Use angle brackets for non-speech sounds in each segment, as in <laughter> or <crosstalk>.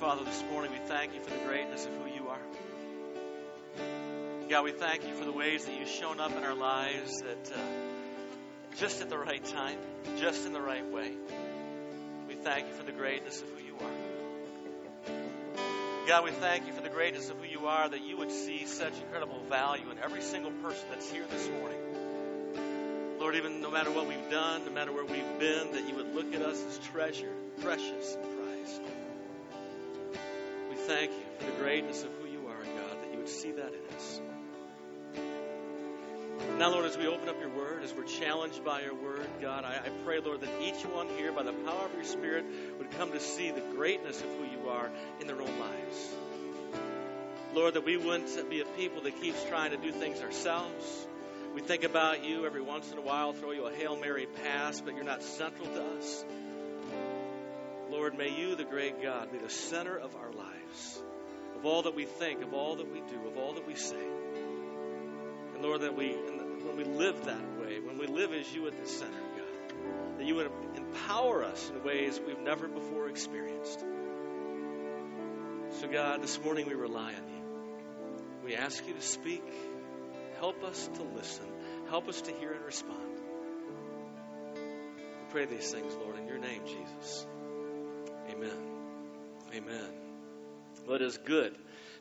Father, this morning we thank you for the greatness of who you are. God, we thank you for the ways that you've shown up in our lives that uh, just at the right time, just in the right way. We thank you for the greatness of who you are. God, we thank you for the greatness of who you are, that you would see such incredible value in every single person that's here this morning. Lord, even no matter what we've done, no matter where we've been, that you would look at us as treasure, precious, thank you for the greatness of who you are, God, that you would see that in us. Now, Lord, as we open up your word, as we're challenged by your word, God, I, I, pray, Lord, that each one here, by the power of your Spirit, would come to see the greatness of who you are in their own lives. Lord, that we wouldn't be a people that keeps trying to do things ourselves. We think about you every once in a while, throw you a Hail Mary pass, but you're not central to us. Lord, may you, the great God, be the center of our lives, of all that we think, of all that we do, of all that we say. And Lord, that we, when we live that way, when we live as you at the center, God, that you would empower us in ways we've never before experienced. So, God, this morning we rely on you. We ask you to speak. Help us to listen. Help us to hear and respond. We pray these things, Lord, in your name, Jesus. Amen. Amen. Well, it is good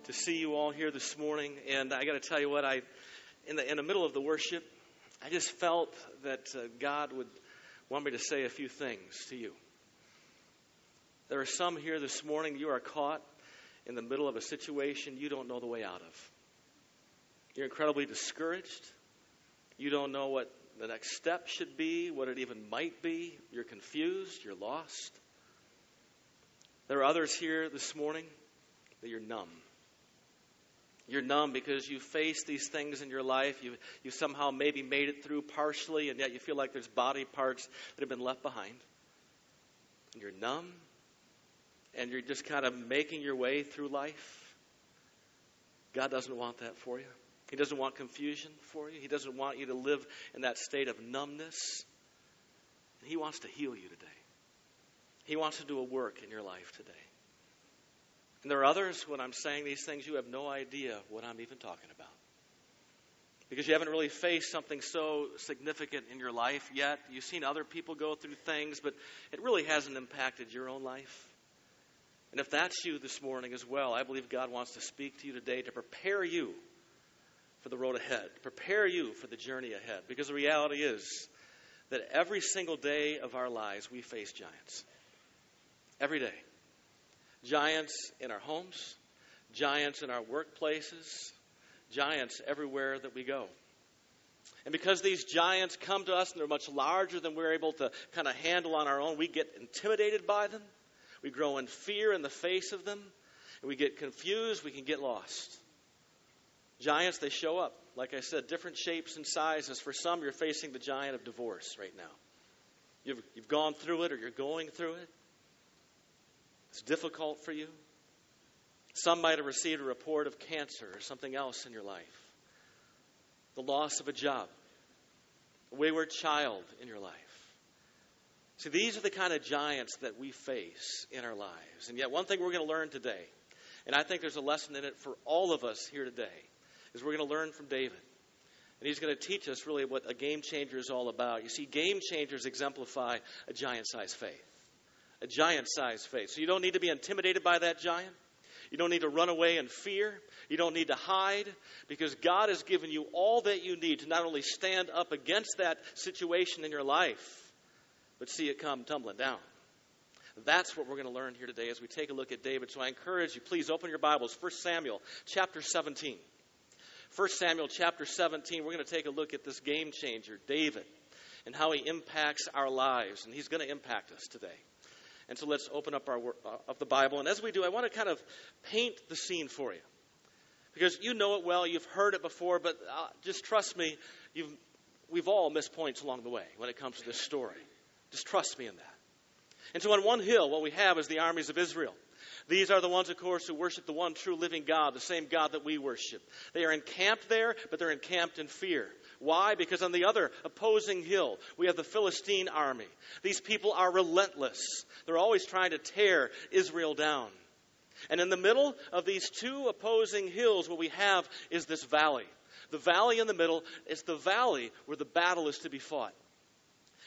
to see you all here this morning. And I got to tell you what, I, in the, in the middle of the worship, I just felt that uh, God would want me to say a few things to you. There are some here this morning, you are caught in the middle of a situation you don't know the way out of. You're incredibly discouraged. You don't know what the next step should be, what it even might be. You're confused. You're lost. There are others here this morning that you're numb. You're numb because you face these things in your life. You, you somehow maybe made it through partially, and yet you feel like there's body parts that have been left behind. And you're numb, and you're just kind of making your way through life. God doesn't want that for you. He doesn't want confusion for you. He doesn't want you to live in that state of numbness. He wants to heal you today. He wants to do a work in your life today. And there are others, when I'm saying these things, you have no idea what I'm even talking about. Because you haven't really faced something so significant in your life yet. You've seen other people go through things, but it really hasn't impacted your own life. And if that's you this morning as well, I believe God wants to speak to you today to prepare you for the road ahead, prepare you for the journey ahead. Because the reality is that every single day of our lives, we face giants every day. Giants in our homes, giants in our workplaces, giants everywhere that we go. And because these giants come to us and they're much larger than we're able to kind of handle on our own, we get intimidated by them. We grow in fear in the face of them. And we get confused. We can get lost. Giants, they show up. Like I said, different shapes and sizes. For some, you're facing the giant of divorce right now. You've, you've gone through it or you're going through it. It's difficult for you. Some might have received a report of cancer or something else in your life. The loss of a job, a wayward child in your life. See, these are the kind of giants that we face in our lives. And yet, one thing we're going to learn today, and I think there's a lesson in it for all of us here today, is we're going to learn from David. And he's going to teach us really what a game changer is all about. You see, game changers exemplify a giant sized faith a giant sized faith. So you don't need to be intimidated by that giant. You don't need to run away in fear. You don't need to hide because God has given you all that you need to not only stand up against that situation in your life, but see it come tumbling down. That's what we're going to learn here today as we take a look at David. So I encourage you, please open your Bibles. 1 Samuel chapter 17. 1 Samuel chapter 17, we're going to take a look at this game changer, David, and how he impacts our lives. And he's going to impact us today. And so let's open up our uh, of the Bible. And as we do, I want to kind of paint the scene for you. Because you know it well, you've heard it before, but uh, just trust me, we've all missed points along the way when it comes to this story. Just trust me in that. And so on one hill, what we have is the armies of Israel. These are the ones, of course, who worship the one true living God, the same God that we worship. They are encamped there, but they're encamped in fear. Why? Because on the other opposing hill, we have the Philistine army. These people are relentless. They're always trying to tear Israel down. And in the middle of these two opposing hills, what we have is this valley. The valley in the middle is the valley where the battle is to be fought.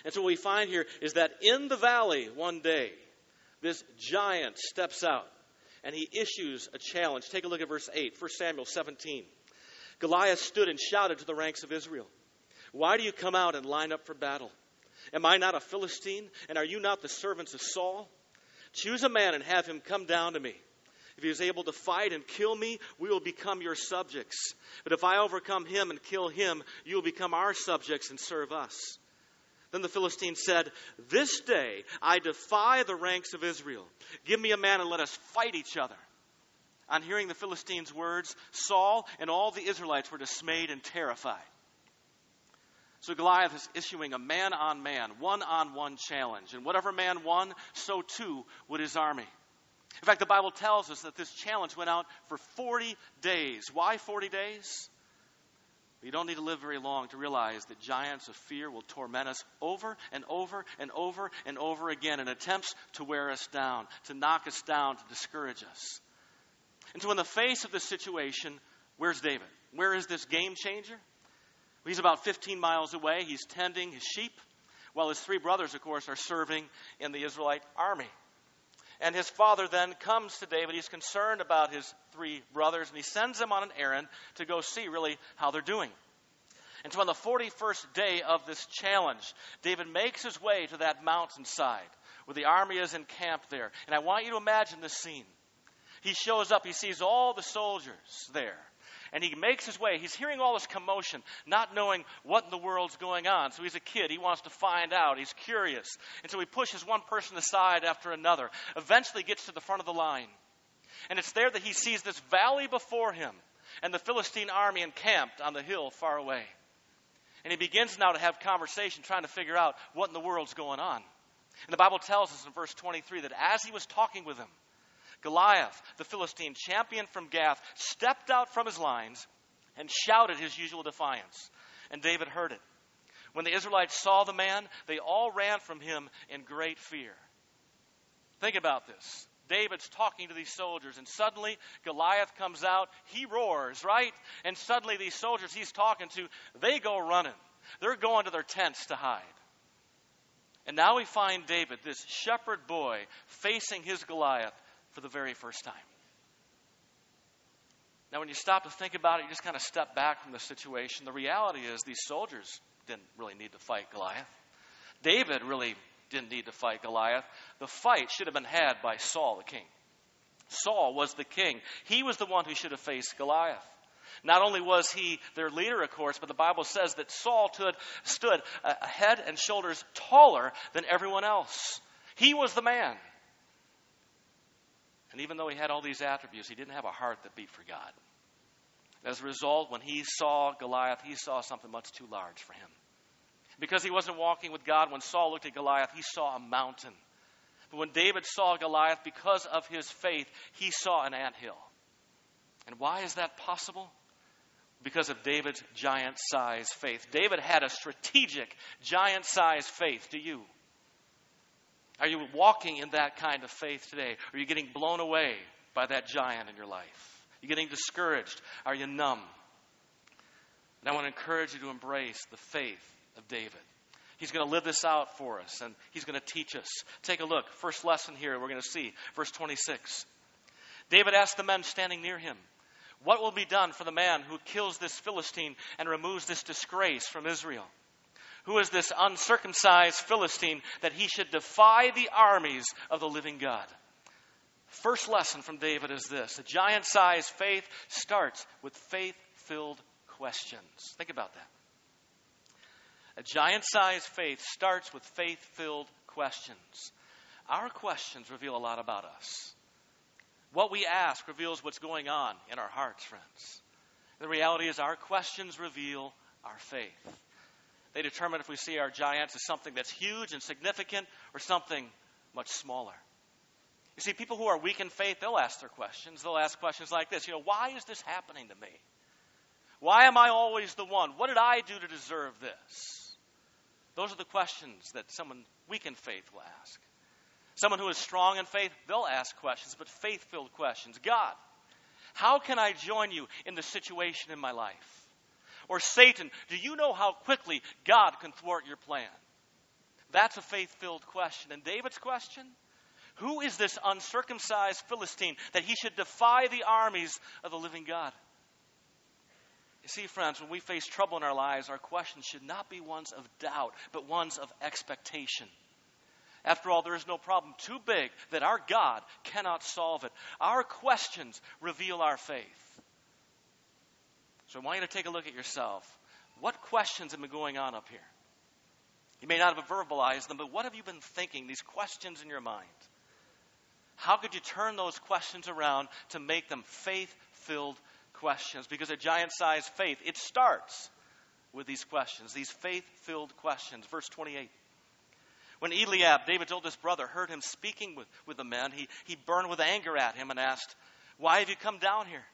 And so what we find here is that in the valley one day, this giant steps out and he issues a challenge. Take a look at verse 8, 1 Samuel 17. Goliath stood and shouted to the ranks of Israel, Why do you come out and line up for battle? Am I not a Philistine? And are you not the servants of Saul? Choose a man and have him come down to me. If he is able to fight and kill me, we will become your subjects. But if I overcome him and kill him, you will become our subjects and serve us. Then the Philistine said, This day I defy the ranks of Israel. Give me a man and let us fight each other. On hearing the Philistines' words, Saul and all the Israelites were dismayed and terrified. So Goliath is issuing a man on man, one on one challenge. And whatever man won, so too would his army. In fact, the Bible tells us that this challenge went out for 40 days. Why 40 days? You don't need to live very long to realize that giants of fear will torment us over and over and over and over again in attempts to wear us down, to knock us down, to discourage us. And so, in the face of this situation, where's David? Where is this game changer? He's about 15 miles away. He's tending his sheep, while his three brothers, of course, are serving in the Israelite army. And his father then comes to David. He's concerned about his three brothers, and he sends them on an errand to go see really how they're doing. And so on the 41st day of this challenge, David makes his way to that mountainside where the army is encamped there. And I want you to imagine this scene. He shows up, he sees all the soldiers there and he makes his way. He's hearing all this commotion, not knowing what in the world's going on. So he's a kid. He wants to find out. He's curious. And so he pushes one person aside after another, eventually gets to the front of the line. And it's there that he sees this valley before him and the Philistine army encamped on the hill far away. And he begins now to have conversation, trying to figure out what in the world's going on. And the Bible tells us in verse 23 that as he was talking with him, Goliath, the Philistine champion from Gath, stepped out from his lines and shouted his usual defiance. And David heard it. When the Israelites saw the man, they all ran from him in great fear. Think about this. David's talking to these soldiers, and suddenly Goliath comes out. He roars, right? And suddenly these soldiers he's talking to, they go running. They're going to their tents to hide. And now we find David, this shepherd boy, facing his Goliath for the very first time. Now, when you stop to think about it, you just kind of step back from the situation. The reality is, these soldiers didn't really need to fight Goliath. David really didn't need to fight Goliath. The fight should have been had by Saul, the king. Saul was the king. He was the one who should have faced Goliath. Not only was he their leader, of course, but the Bible says that Saul stood, stood a head and shoulders taller than everyone else. He was the man. And even though he had all these attributes, he didn't have a heart that beat for God. As a result, when he saw Goliath, he saw something much too large for him. Because he wasn't walking with God, when Saul looked at Goliath, he saw a mountain. But when David saw Goliath, because of his faith, he saw an ant hill. And why is that possible? Because of David's giant sized faith. David had a strategic giant sized faith. Do you? Are you walking in that kind of faith today? Are you getting blown away by that giant in your life? Are you getting discouraged? Are you numb? And I want to encourage you to embrace the faith of David. He's going to live this out for us, and he's going to teach us. Take a look. First lesson here, we're going to see, verse 26. David asked the men standing near him, What will be done for the man who kills this Philistine and removes this disgrace from Israel? Who is this uncircumcised Philistine that he should defy the armies of the living God? First lesson from David is this a giant sized faith starts with faith filled questions. Think about that. A giant sized faith starts with faith filled questions. Our questions reveal a lot about us. What we ask reveals what's going on in our hearts, friends. The reality is, our questions reveal our faith. They determine if we see our giants as something that's huge and significant or something much smaller. You see, people who are weak in faith, they'll ask their questions. They'll ask questions like this You know, why is this happening to me? Why am I always the one? What did I do to deserve this? Those are the questions that someone weak in faith will ask. Someone who is strong in faith, they'll ask questions, but faith filled questions. God, how can I join you in the situation in my life? Or Satan, do you know how quickly God can thwart your plan? That's a faith filled question. And David's question? Who is this uncircumcised Philistine that he should defy the armies of the living God? You see, friends, when we face trouble in our lives, our questions should not be ones of doubt, but ones of expectation. After all, there is no problem too big that our God cannot solve it. Our questions reveal our faith. So I want you to take a look at yourself. What questions have been going on up here? You may not have verbalized them, but what have you been thinking, these questions in your mind? How could you turn those questions around to make them faith filled questions? Because a giant sized faith, it starts with these questions, these faith filled questions. Verse 28. When Eliab, David's oldest brother, heard him speaking with, with the men, he, he burned with anger at him and asked, Why have you come down here?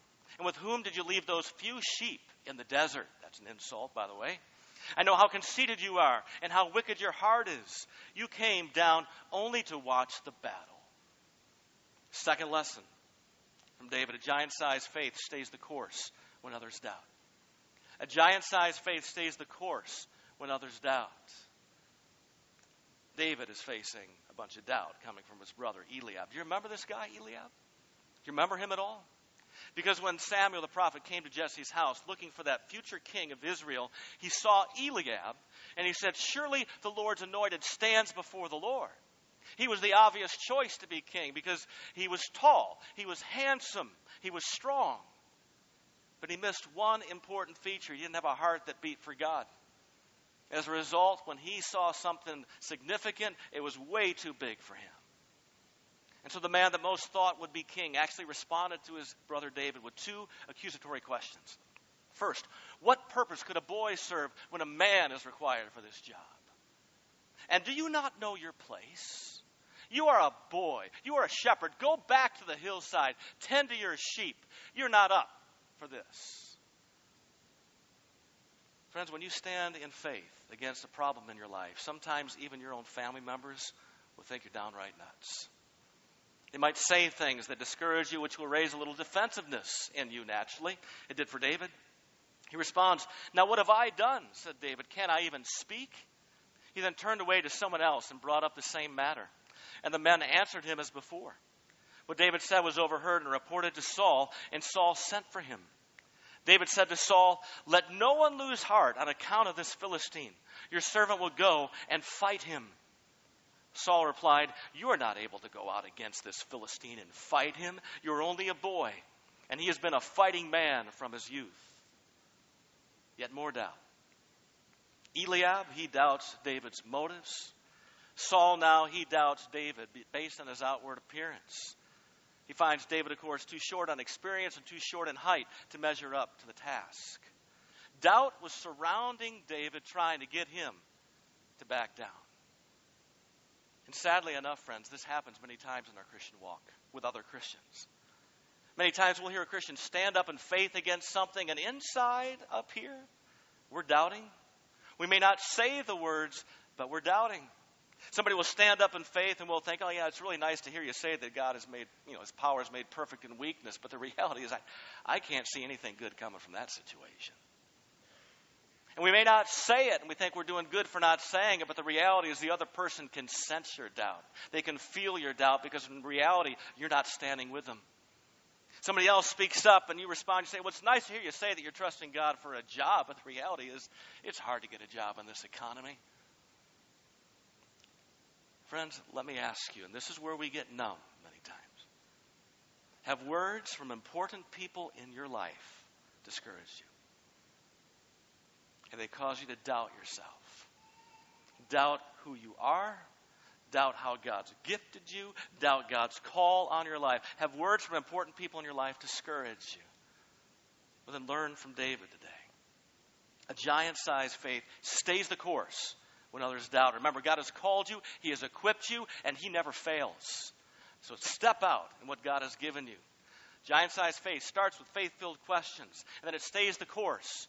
And with whom did you leave those few sheep in the desert? That's an insult, by the way. I know how conceited you are and how wicked your heart is. You came down only to watch the battle. Second lesson from David a giant sized faith stays the course when others doubt. A giant sized faith stays the course when others doubt. David is facing a bunch of doubt coming from his brother Eliab. Do you remember this guy, Eliab? Do you remember him at all? Because when Samuel the prophet came to Jesse's house looking for that future king of Israel, he saw Eliab and he said, Surely the Lord's anointed stands before the Lord. He was the obvious choice to be king because he was tall, he was handsome, he was strong. But he missed one important feature. He didn't have a heart that beat for God. As a result, when he saw something significant, it was way too big for him. And so the man that most thought would be king actually responded to his brother David with two accusatory questions. First, what purpose could a boy serve when a man is required for this job? And do you not know your place? You are a boy. You are a shepherd. Go back to the hillside. Tend to your sheep. You're not up for this. Friends, when you stand in faith against a problem in your life, sometimes even your own family members will think you're downright nuts. They might say things that discourage you, which will raise a little defensiveness in you naturally. It did for David. He responds, Now what have I done? said David. Can I even speak? He then turned away to someone else and brought up the same matter. And the men answered him as before. What David said was overheard and reported to Saul, and Saul sent for him. David said to Saul, Let no one lose heart on account of this Philistine. Your servant will go and fight him. Saul replied, You are not able to go out against this Philistine and fight him. You are only a boy, and he has been a fighting man from his youth. Yet more doubt. Eliab, he doubts David's motives. Saul now, he doubts David based on his outward appearance. He finds David, of course, too short on experience and too short in height to measure up to the task. Doubt was surrounding David, trying to get him to back down. And sadly enough, friends, this happens many times in our Christian walk with other Christians. Many times we'll hear a Christian stand up in faith against something, and inside up here, we're doubting. We may not say the words, but we're doubting. Somebody will stand up in faith and we'll think, oh, yeah, it's really nice to hear you say that God has made, you know, his power is made perfect in weakness. But the <laughs> reality is, I, I can't see anything good coming from that situation. And we may not say it, and we think we're doing good for not saying it, but the reality is the other person can sense your doubt. They can feel your doubt because in reality, you're not standing with them. Somebody else speaks up and you respond, you say, Well, it's nice to hear you say that you're trusting God for a job, but the reality is it's hard to get a job in this economy. Friends, let me ask you, and this is where we get numb many times. Have words from important people in your life discouraged you? Have they cause you to doubt yourself? Doubt who you are? Doubt how God's gifted you? Doubt God's call on your life? Have words from important people in your life discourage you? Well, then learn from David today. A giant sized faith stays the course when others doubt. Remember, God has called you, He has equipped you, and He never fails. So step out in what God has given you. Giant sized faith starts with faith filled questions, and then it stays the course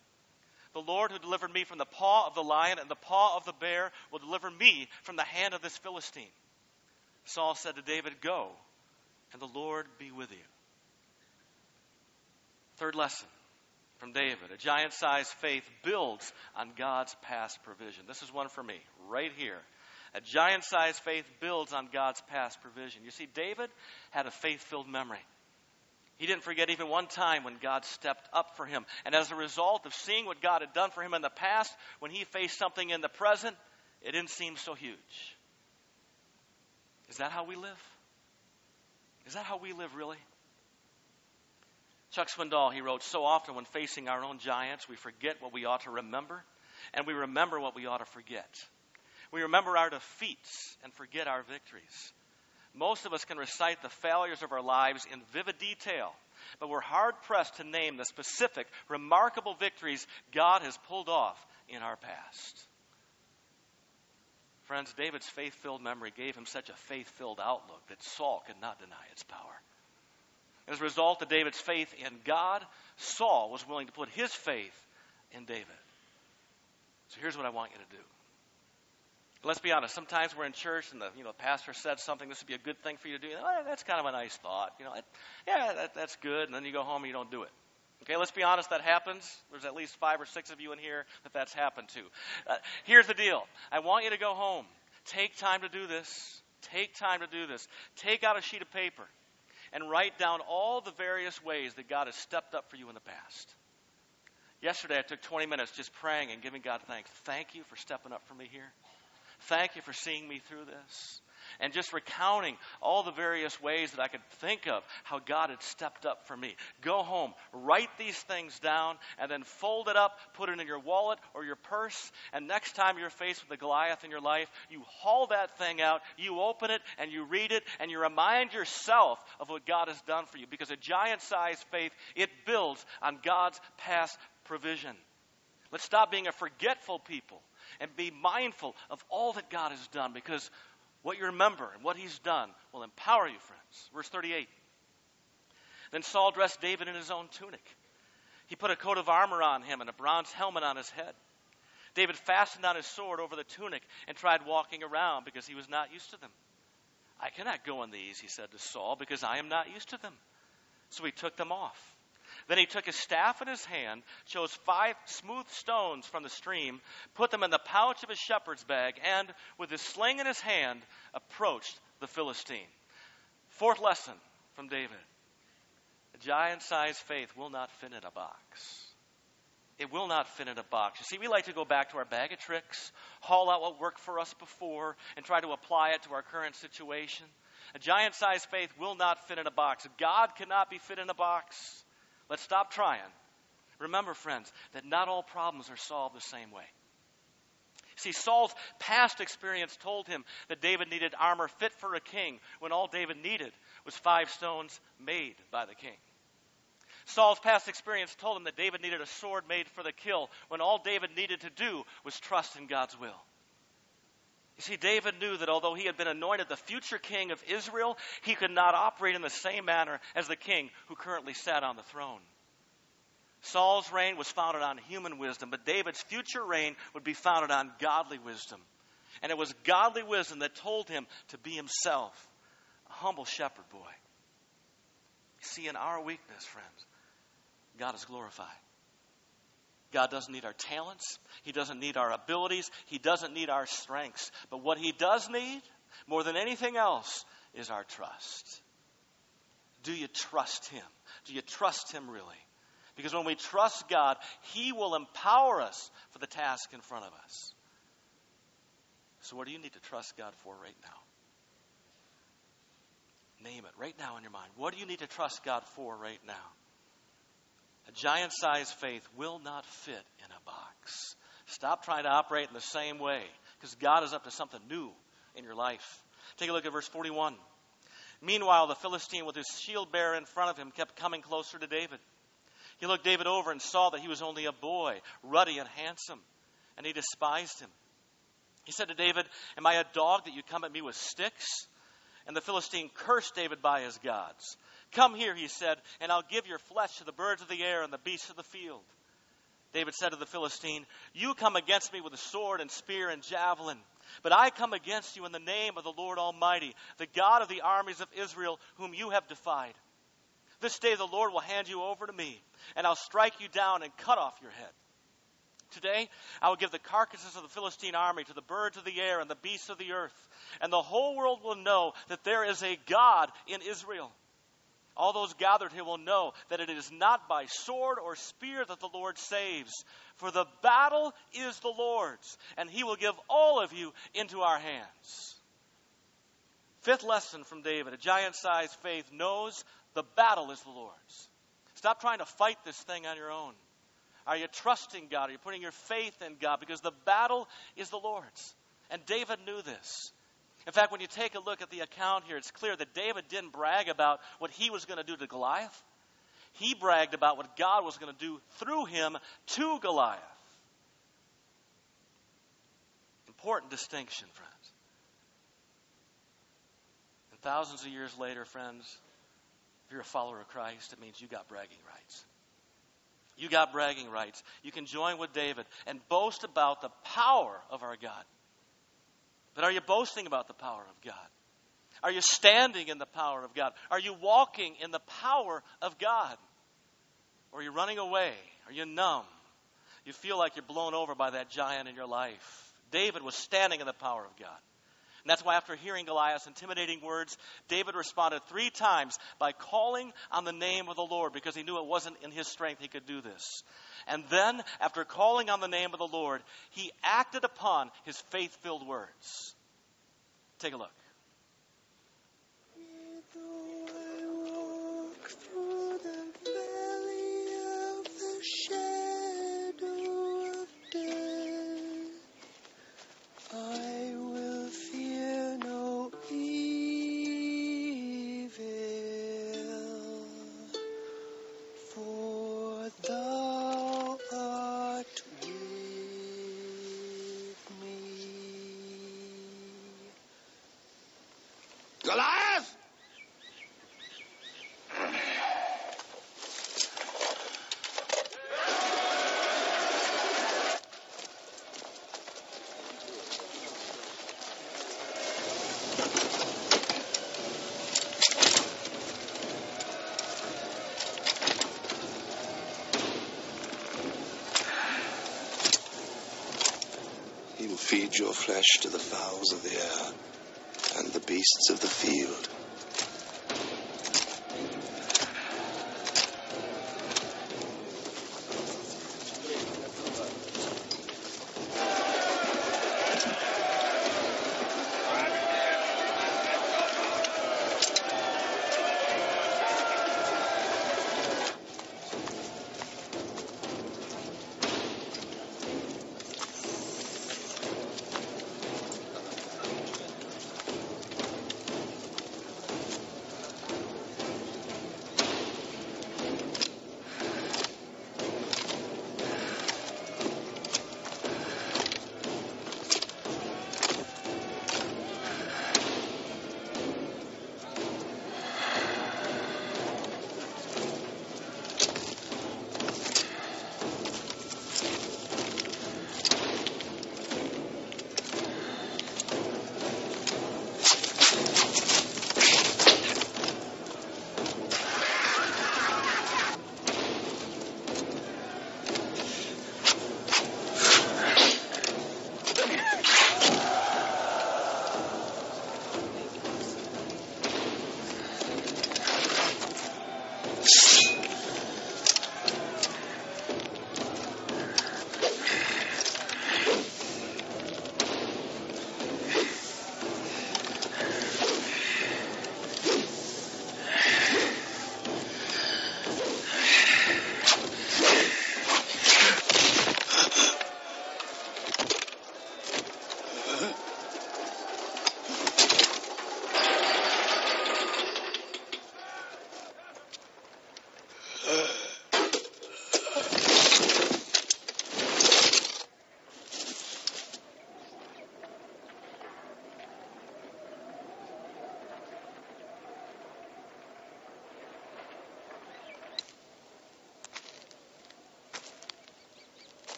The Lord who delivered me from the paw of the lion and the paw of the bear will deliver me from the hand of this Philistine. Saul said to David, Go, and the Lord be with you. Third lesson from David a giant sized faith builds on God's past provision. This is one for me, right here. A giant sized faith builds on God's past provision. You see, David had a faith filled memory. He didn't forget even one time when God stepped up for him. And as a result of seeing what God had done for him in the past, when he faced something in the present, it didn't seem so huge. Is that how we live? Is that how we live, really? Chuck Swindoll, he wrote, So often when facing our own giants, we forget what we ought to remember, and we remember what we ought to forget. We remember our defeats and forget our victories. Most of us can recite the failures of our lives in vivid detail, but we're hard pressed to name the specific, remarkable victories God has pulled off in our past. Friends, David's faith filled memory gave him such a faith filled outlook that Saul could not deny its power. As a result of David's faith in God, Saul was willing to put his faith in David. So here's what I want you to do. Let's be honest. Sometimes we're in church and the you know pastor said something. This would be a good thing for you to do. Oh, that's kind of a nice thought. You know, yeah, that, that's good. And then you go home and you don't do it. Okay, let's be honest. That happens. There's at least five or six of you in here that that's happened to. Uh, here's the deal. I want you to go home. Take time to do this. Take time to do this. Take out a sheet of paper and write down all the various ways that God has stepped up for you in the past. Yesterday, I took 20 minutes just praying and giving God thanks. Thank you for stepping up for me here. Thank you for seeing me through this. And just recounting all the various ways that I could think of how God had stepped up for me. Go home, write these things down, and then fold it up, put it in your wallet or your purse. And next time you're faced with a Goliath in your life, you haul that thing out, you open it, and you read it, and you remind yourself of what God has done for you. Because a giant sized faith, it builds on God's past provision. Let's stop being a forgetful people and be mindful of all that God has done because what you remember and what he's done will empower you, friends. Verse 38. Then Saul dressed David in his own tunic. He put a coat of armor on him and a bronze helmet on his head. David fastened on his sword over the tunic and tried walking around because he was not used to them. I cannot go in these, he said to Saul, because I am not used to them. So he took them off. Then he took his staff in his hand, chose five smooth stones from the stream, put them in the pouch of his shepherd's bag, and, with his sling in his hand, approached the Philistine. Fourth lesson from David a giant sized faith will not fit in a box. It will not fit in a box. You see, we like to go back to our bag of tricks, haul out what worked for us before, and try to apply it to our current situation. A giant sized faith will not fit in a box. God cannot be fit in a box. Let's stop trying. Remember, friends, that not all problems are solved the same way. See, Saul's past experience told him that David needed armor fit for a king when all David needed was five stones made by the king. Saul's past experience told him that David needed a sword made for the kill when all David needed to do was trust in God's will. You see, David knew that although he had been anointed the future king of Israel, he could not operate in the same manner as the king who currently sat on the throne. Saul's reign was founded on human wisdom, but David's future reign would be founded on godly wisdom. And it was godly wisdom that told him to be himself, a humble shepherd boy. You see, in our weakness, friends, God is glorified. God doesn't need our talents. He doesn't need our abilities. He doesn't need our strengths. But what He does need, more than anything else, is our trust. Do you trust Him? Do you trust Him really? Because when we trust God, He will empower us for the task in front of us. So, what do you need to trust God for right now? Name it right now in your mind. What do you need to trust God for right now? A giant sized faith will not fit in a box. Stop trying to operate in the same way because God is up to something new in your life. Take a look at verse 41. Meanwhile, the Philistine, with his shield bearer in front of him, kept coming closer to David. He looked David over and saw that he was only a boy, ruddy and handsome, and he despised him. He said to David, Am I a dog that you come at me with sticks? And the Philistine cursed David by his gods. Come here, he said, and I'll give your flesh to the birds of the air and the beasts of the field. David said to the Philistine, You come against me with a sword and spear and javelin. But I come against you in the name of the Lord Almighty, the God of the armies of Israel, whom you have defied. This day the Lord will hand you over to me, and I'll strike you down and cut off your head. Today I will give the carcasses of the Philistine army to the birds of the air and the beasts of the earth, and the whole world will know that there is a God in Israel. All those gathered here will know that it is not by sword or spear that the Lord saves, for the battle is the Lord's, and he will give all of you into our hands. Fifth lesson from David a giant sized faith knows the battle is the Lord's. Stop trying to fight this thing on your own. Are you trusting God? Are you putting your faith in God? Because the battle is the Lord's. And David knew this. In fact, when you take a look at the account here, it's clear that David didn't brag about what he was going to do to Goliath. He bragged about what God was going to do through him to Goliath. Important distinction, friends. And thousands of years later, friends, if you're a follower of Christ, it means you got bragging rights. You got bragging rights. You can join with David and boast about the power of our God. But are you boasting about the power of God? Are you standing in the power of God? Are you walking in the power of God? Or are you running away? Are you numb? You feel like you're blown over by that giant in your life. David was standing in the power of God. And that's why, after hearing Goliath's intimidating words, David responded three times by calling on the name of the Lord because he knew it wasn't in his strength he could do this. And then, after calling on the name of the Lord, he acted upon his faith filled words. Take a look. Your flesh to the fowls of the air and the beasts of the field.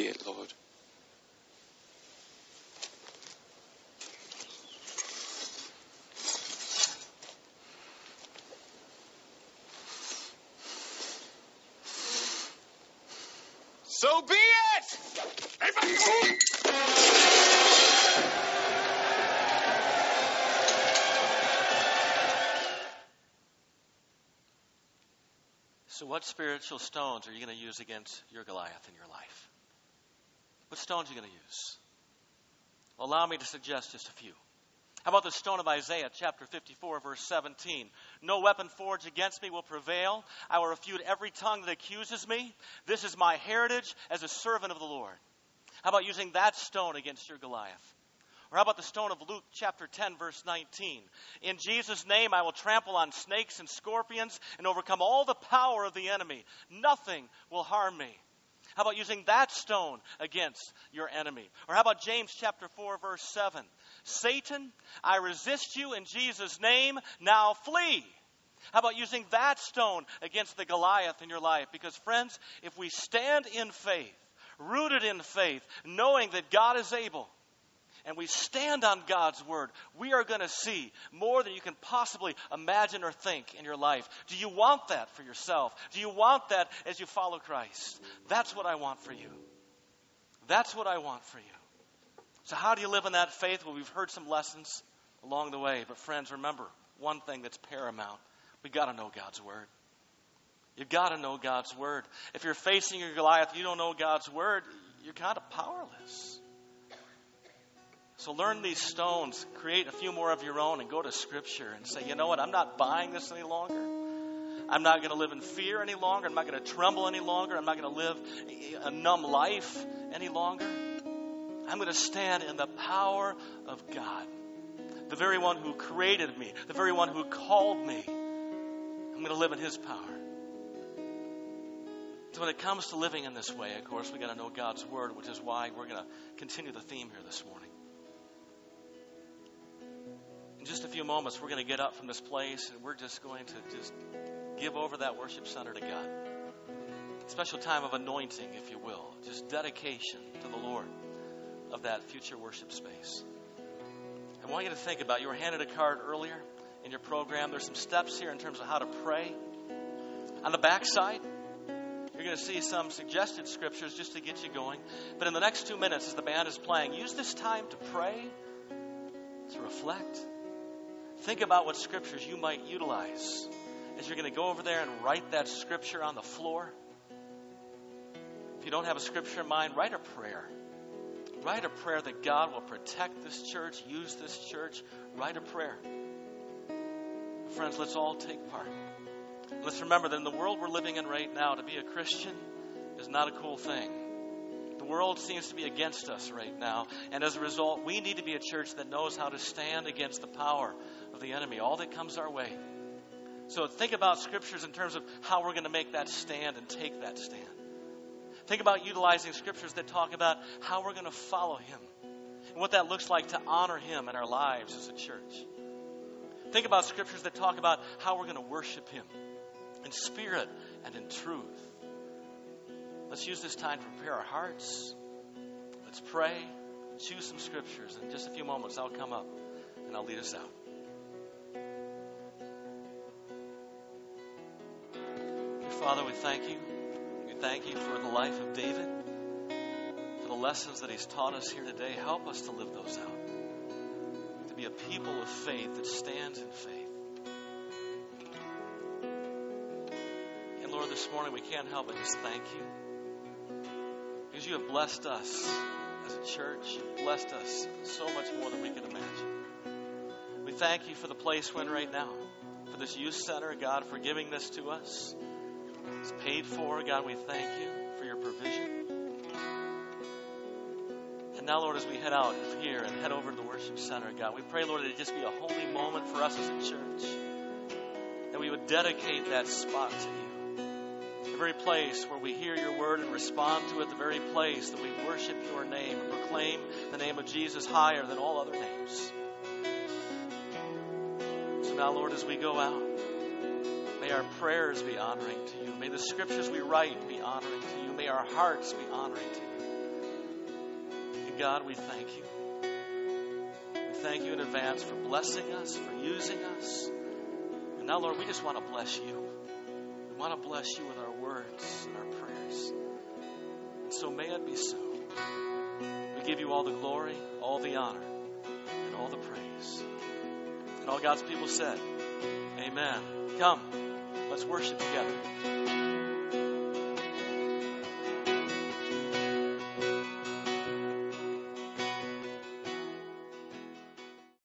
Be it, Lord. So be it! So, what spiritual stones are you going to use against your Goliath in your life? Stones are you going to use? Allow me to suggest just a few. How about the stone of Isaiah, chapter 54, verse 17? No weapon forged against me will prevail. I will refute every tongue that accuses me. This is my heritage as a servant of the Lord. How about using that stone against your Goliath? Or how about the stone of Luke chapter 10, verse 19? In Jesus' name, I will trample on snakes and scorpions and overcome all the power of the enemy. Nothing will harm me. How about using that stone against your enemy? Or how about James chapter 4, verse 7? Satan, I resist you in Jesus' name, now flee. How about using that stone against the Goliath in your life? Because, friends, if we stand in faith, rooted in faith, knowing that God is able, and we stand on God's word, we are going to see more than you can possibly imagine or think in your life. Do you want that for yourself? Do you want that as you follow Christ? That's what I want for you. That's what I want for you. So, how do you live in that faith? Well, we've heard some lessons along the way, but friends, remember one thing that's paramount. We've got to know God's word. You've got to know God's word. If you're facing your Goliath, you don't know God's word, you're kind of powerless. So learn these stones, create a few more of your own, and go to Scripture and say, you know what, I'm not buying this any longer. I'm not going to live in fear any longer. I'm not going to tremble any longer. I'm not going to live a numb life any longer. I'm going to stand in the power of God, the very one who created me, the very one who called me. I'm going to live in His power. So when it comes to living in this way, of course, we've got to know God's Word, which is why we're going to continue the theme here this morning. Just a few moments, we're going to get up from this place and we're just going to just give over that worship center to God. Special time of anointing, if you will, just dedication to the Lord of that future worship space. I want you to think about you were handed a card earlier in your program. There's some steps here in terms of how to pray. On the back side, you're going to see some suggested scriptures just to get you going. But in the next two minutes, as the band is playing, use this time to pray, to reflect, Think about what scriptures you might utilize as you're going to go over there and write that scripture on the floor. If you don't have a scripture in mind, write a prayer. Write a prayer that God will protect this church, use this church. Write a prayer. Friends, let's all take part. Let's remember that in the world we're living in right now, to be a Christian is not a cool thing. The world seems to be against us right now. And as a result, we need to be a church that knows how to stand against the power of the enemy, all that comes our way. So think about scriptures in terms of how we're going to make that stand and take that stand. Think about utilizing scriptures that talk about how we're going to follow him and what that looks like to honor him in our lives as a church. Think about scriptures that talk about how we're going to worship him in spirit and in truth. Let's use this time to prepare our hearts. Let's pray. Choose some scriptures. In just a few moments, I'll come up and I'll lead us out. Father, we thank you. We thank you for the life of David, for the lessons that he's taught us here today. Help us to live those out, to be a people of faith that stands in faith. And Lord, this morning we can't help but just thank you because you have blessed us as a church. You've blessed us so much more than we can imagine. We thank you for the place we're in right now, for this youth center, God, for giving this to us. It's paid for. God, we thank you for your provision. And now, Lord, as we head out here and head over to the worship center, God, we pray, Lord, that it just be a holy moment for us as a church. That we would dedicate that spot to you. The very place where we hear your word and respond to it, the very place that we worship your name and proclaim the name of Jesus higher than all other names. So now, Lord, as we go out, May our prayers be honoring to you. May the scriptures we write be honoring to you. May our hearts be honoring to you. And God, we thank you. We thank you in advance for blessing us, for using us. And now, Lord, we just want to bless you. We want to bless you with our words and our prayers. And so may it be so. We give you all the glory, all the honor, and all the praise. And all God's people said, Amen. Come, let's worship together.